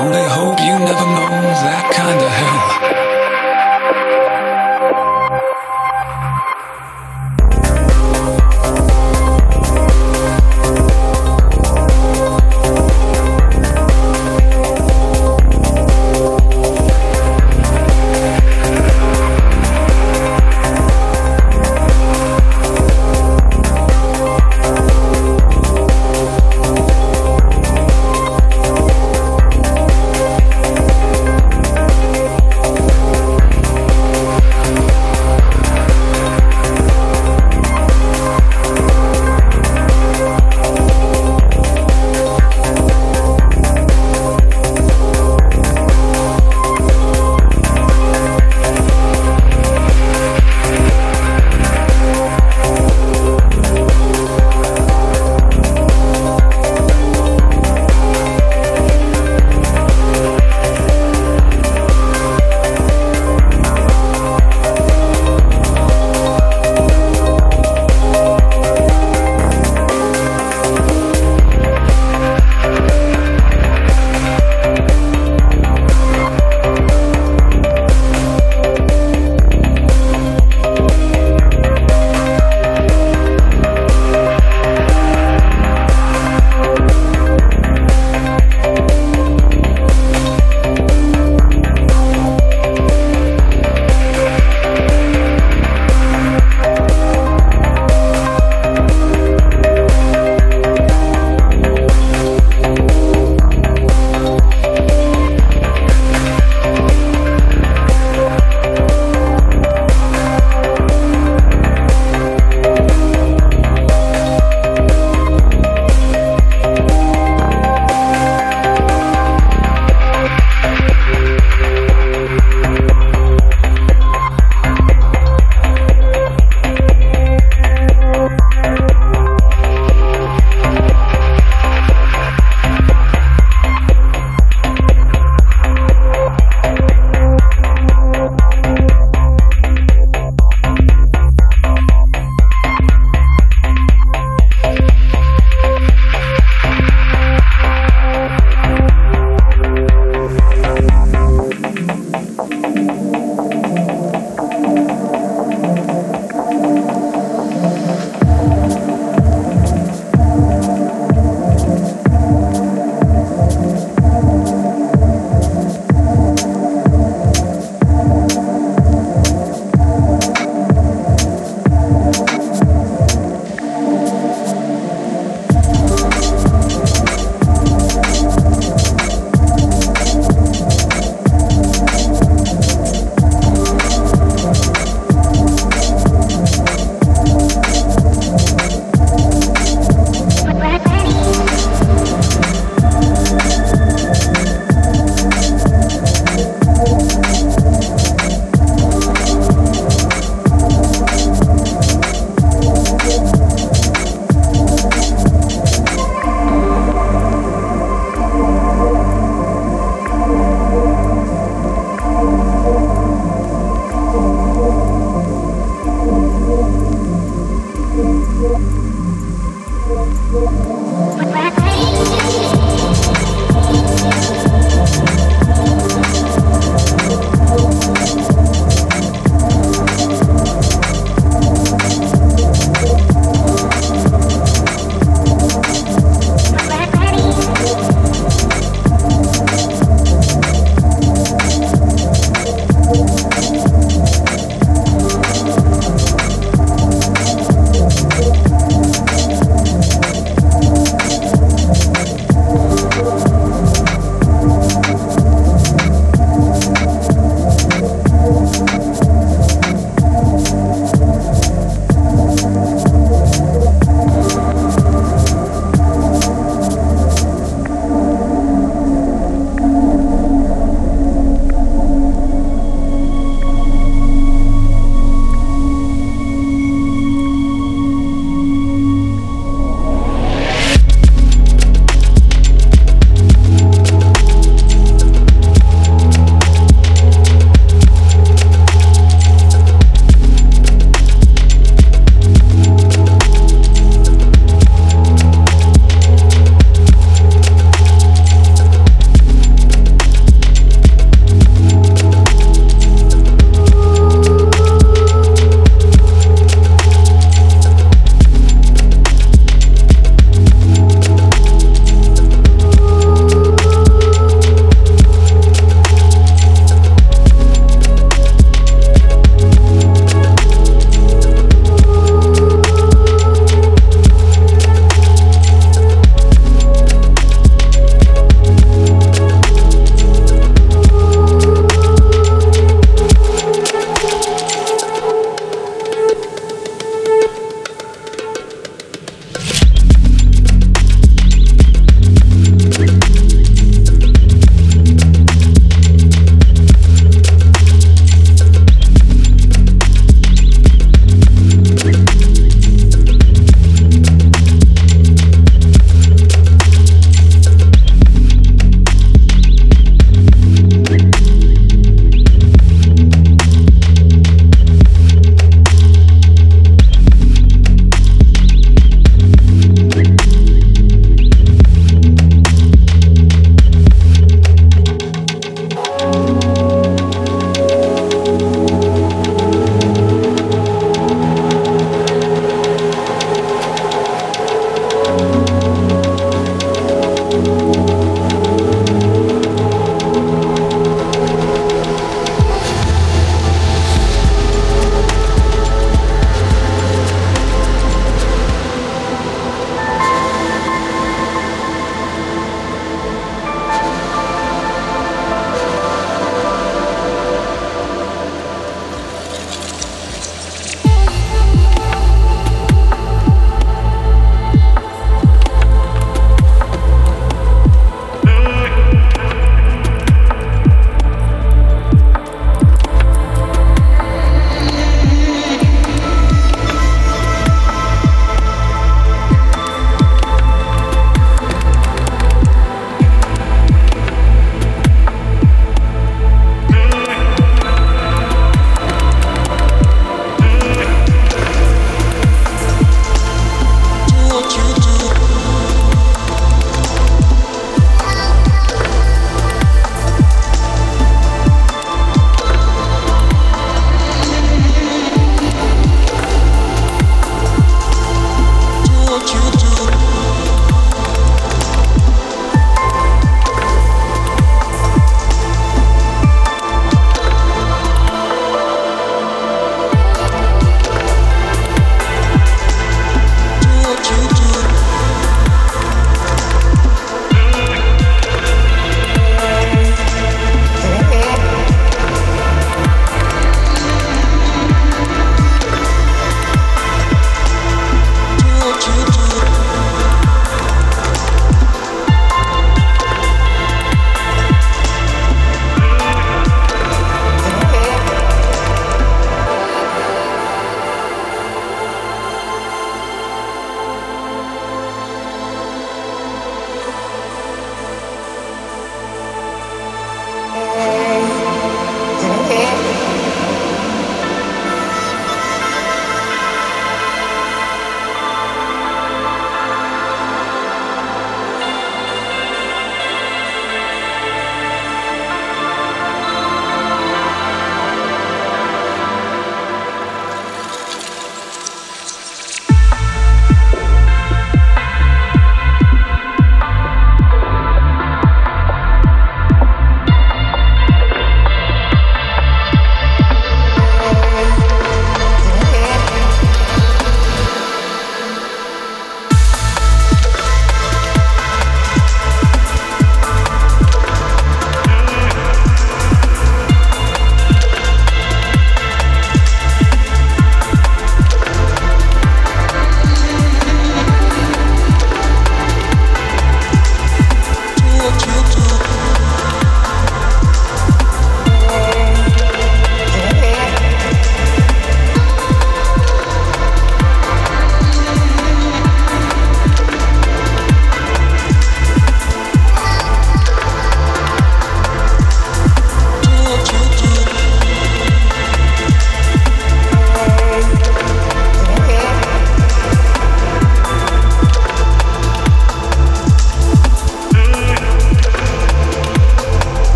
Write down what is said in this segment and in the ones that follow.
only hope you never know that kind of hell.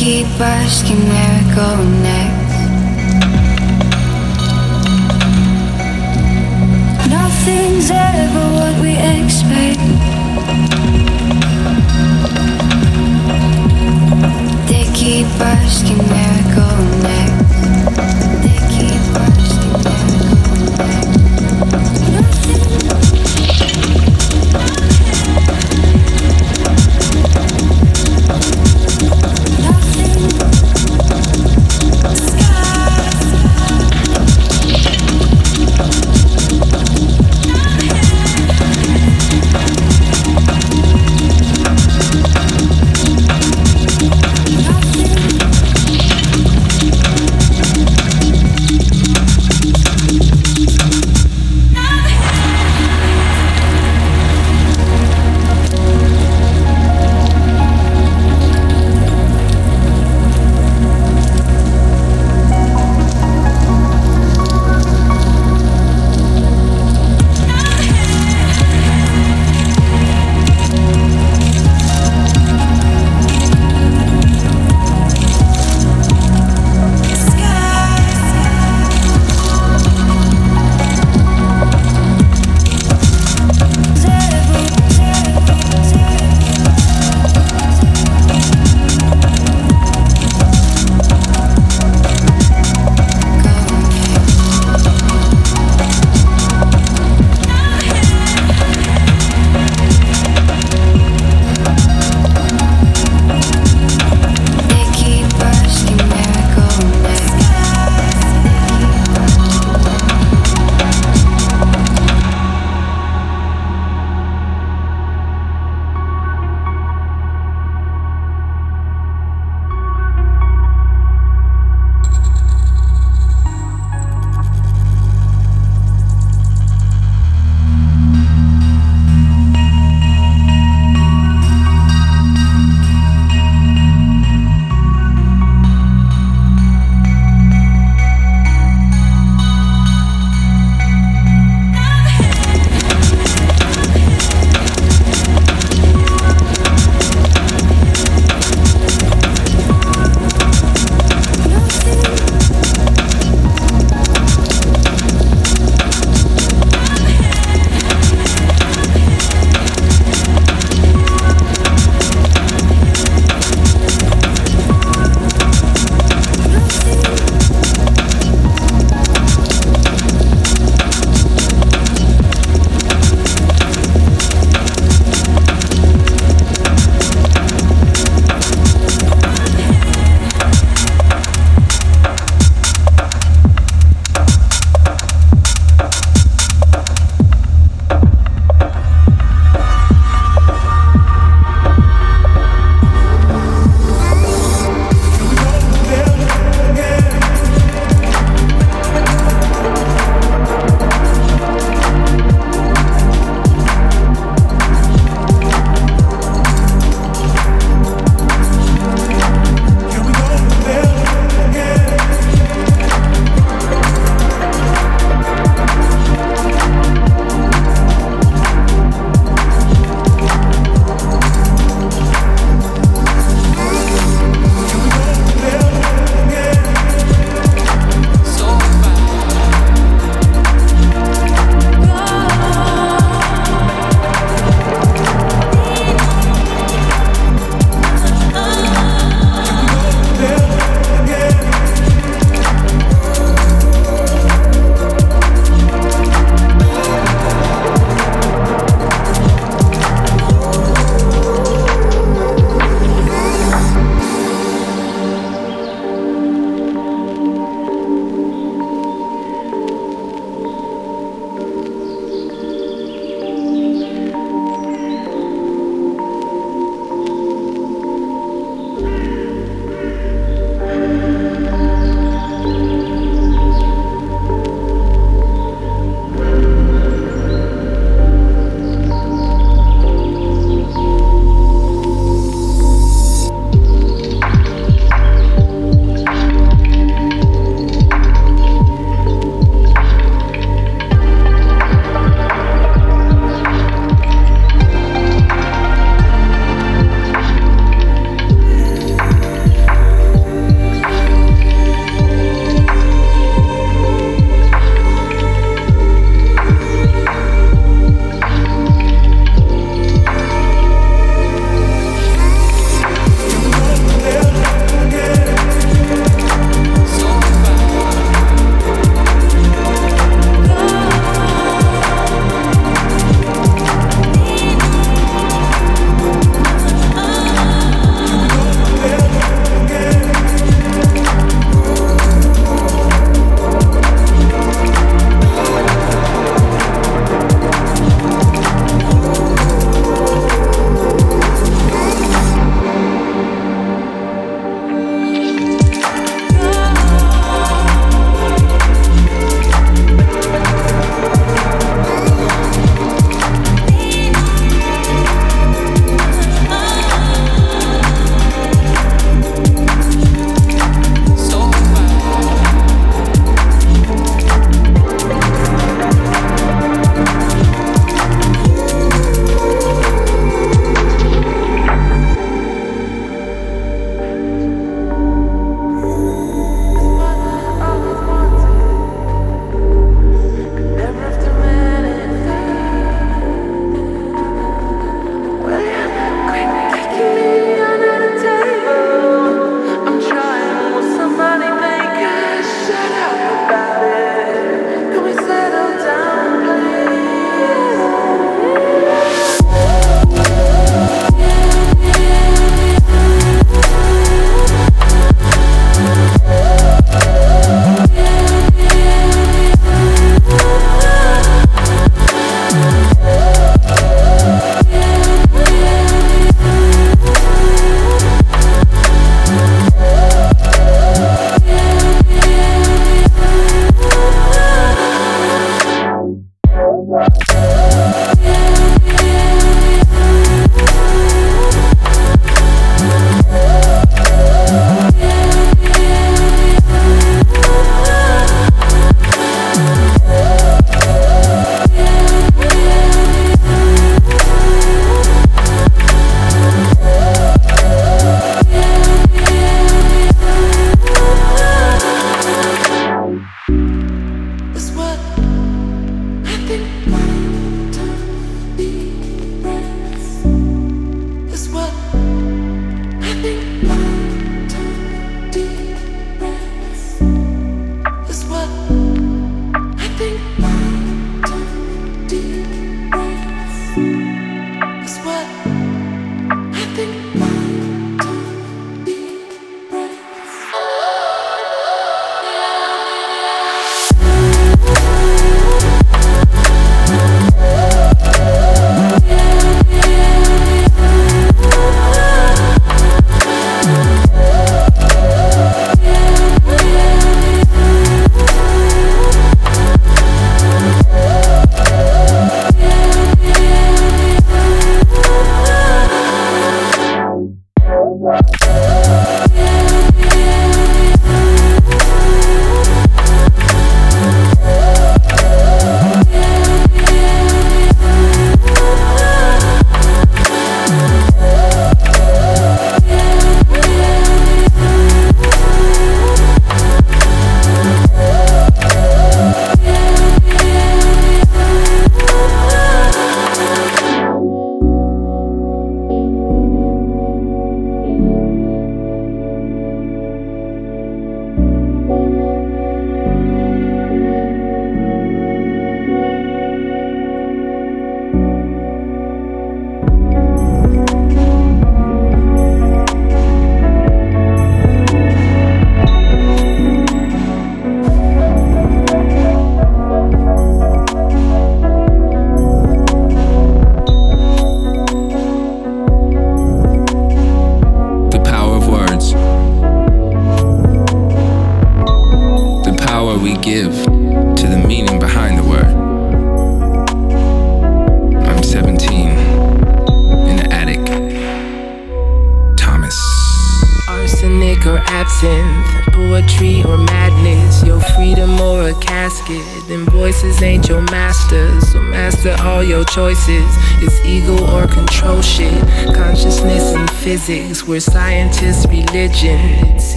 Keep asking where we're going next. Nothing's ever what we expect. They keep asking where we're going next.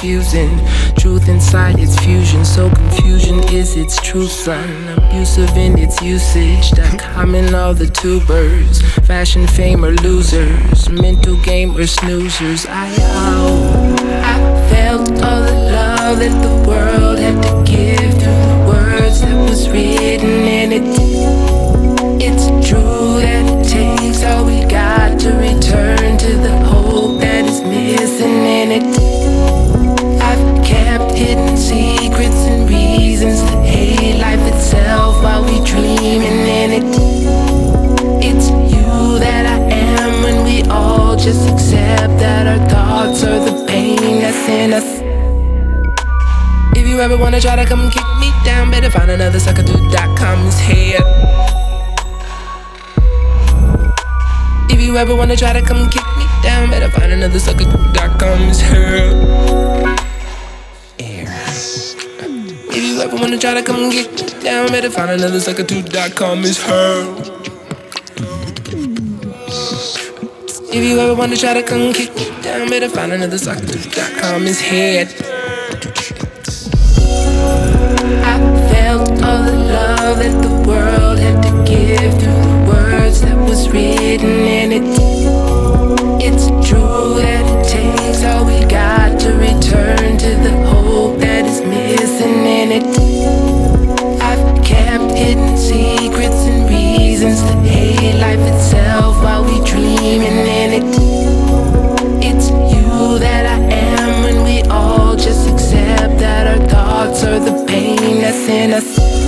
Confusing. Truth inside its fusion, so confusion is its truth, son. Abusive in its usage, that common all the tubers. Fashion, fame, or losers. Mental game or snoozers. I owe. Come kick me down, better find another sucker dude.com's head. If you ever wanna try to come kick me down, better find another sucker dude.com's head. Air. If you ever wanna try to come get down, better find another sucker dude.com is her. If you ever wanna try to come kick me down, better find another sucker.com is head. Pain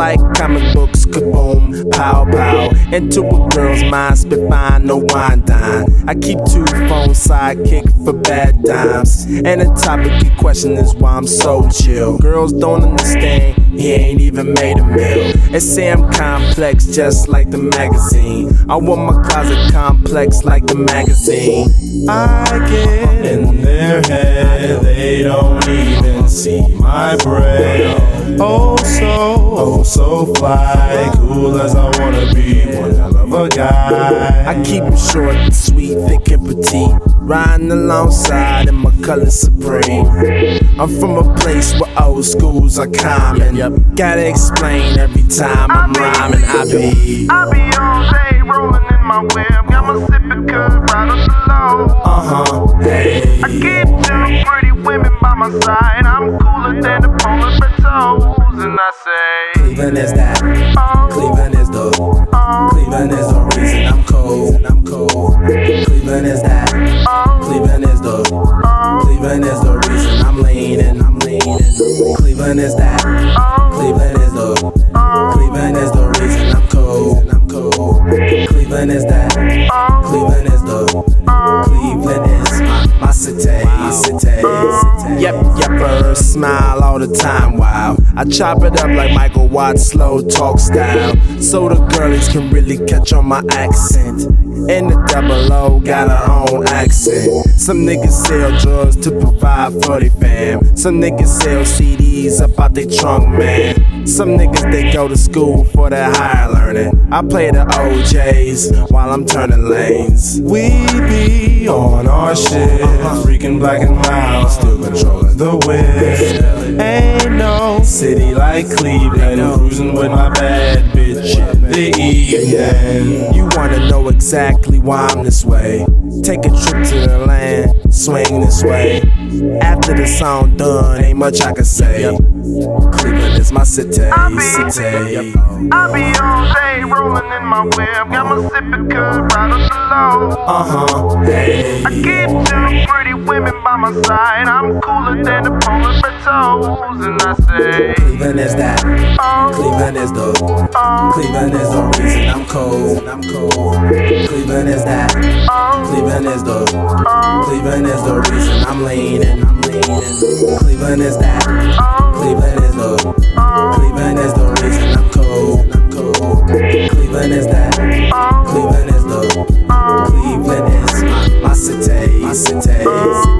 like comic books, kaboom, pow pow. Into a girl's mind, spit fine, no wine dine. I keep two phones sidekick for bad times. And the topic in question is why I'm so chill. Girls don't understand, he ain't even made a meal. They say I'm complex, just like the magazine. I want my closet complex like the magazine. I get in their head, they don't even see my bread. Oh, so, oh, so fly, cool as I wanna be, one hell of a guy. I keep 'em short and sweet, thick and petite. Riding alongside in my color supreme. I'm from a place where old schools are common. Gotta explain every time I'm rhyming. I be. I be all day rolling in my whip. Got my sipping cup right on the low. Uh huh. Hey. I keep two pretty women by my side. Cleveland is that. Cleveland is the. Cleveland is the reason I'm cold. I'm cold. Cleveland is that. Cleveland is the. Cleveland is the reason I'm leaning. I'm leaning. Cleveland is that. Cleveland is the. Cleveland is the reason I'm cold. I'm cold. Cleveland is that. Cleveland is the. Cleveland is my, my city. City. Yep, yepper. Smile all the time. Wow. I chop it up like Michael Watts, slow talk style. So the girlies can really catch on my accent. And the double O got her own accent. Some niggas sell drugs to provide for their fam. Some niggas sell CDs about their trunk, man. Some niggas they go to school for their higher I play the O'Jays while I'm turning lanes. We be on our shit, freaking black and mild, still controlling the wind. Ain't no city like Cleveland, cruising with my bad bitch the evening. You wanna know exactly why I'm this way? Take a trip to the land, swing this way. After the song done, ain't much I can say. Cleveland is my city, city. I be all day rolling in my whip. Got my sippy cup right on the low. Uh huh, hey. I keep two pretty women by my side. I'm cooler than the polar toes. And I say, Cleveland is that. oh, Cleveland is the. oh, Cleveland is the reason I'm cold. I'm cold. Cleveland is that. oh, Cleveland is the. oh, Cleveland is the reason I'm leaning. I'm leaning. Cleveland is that. Cleveland is the. Cleveland is the reason I'm cold. I'm cold. Cleveland is that. Cleveland is the. Cleveland is my, my city. My city.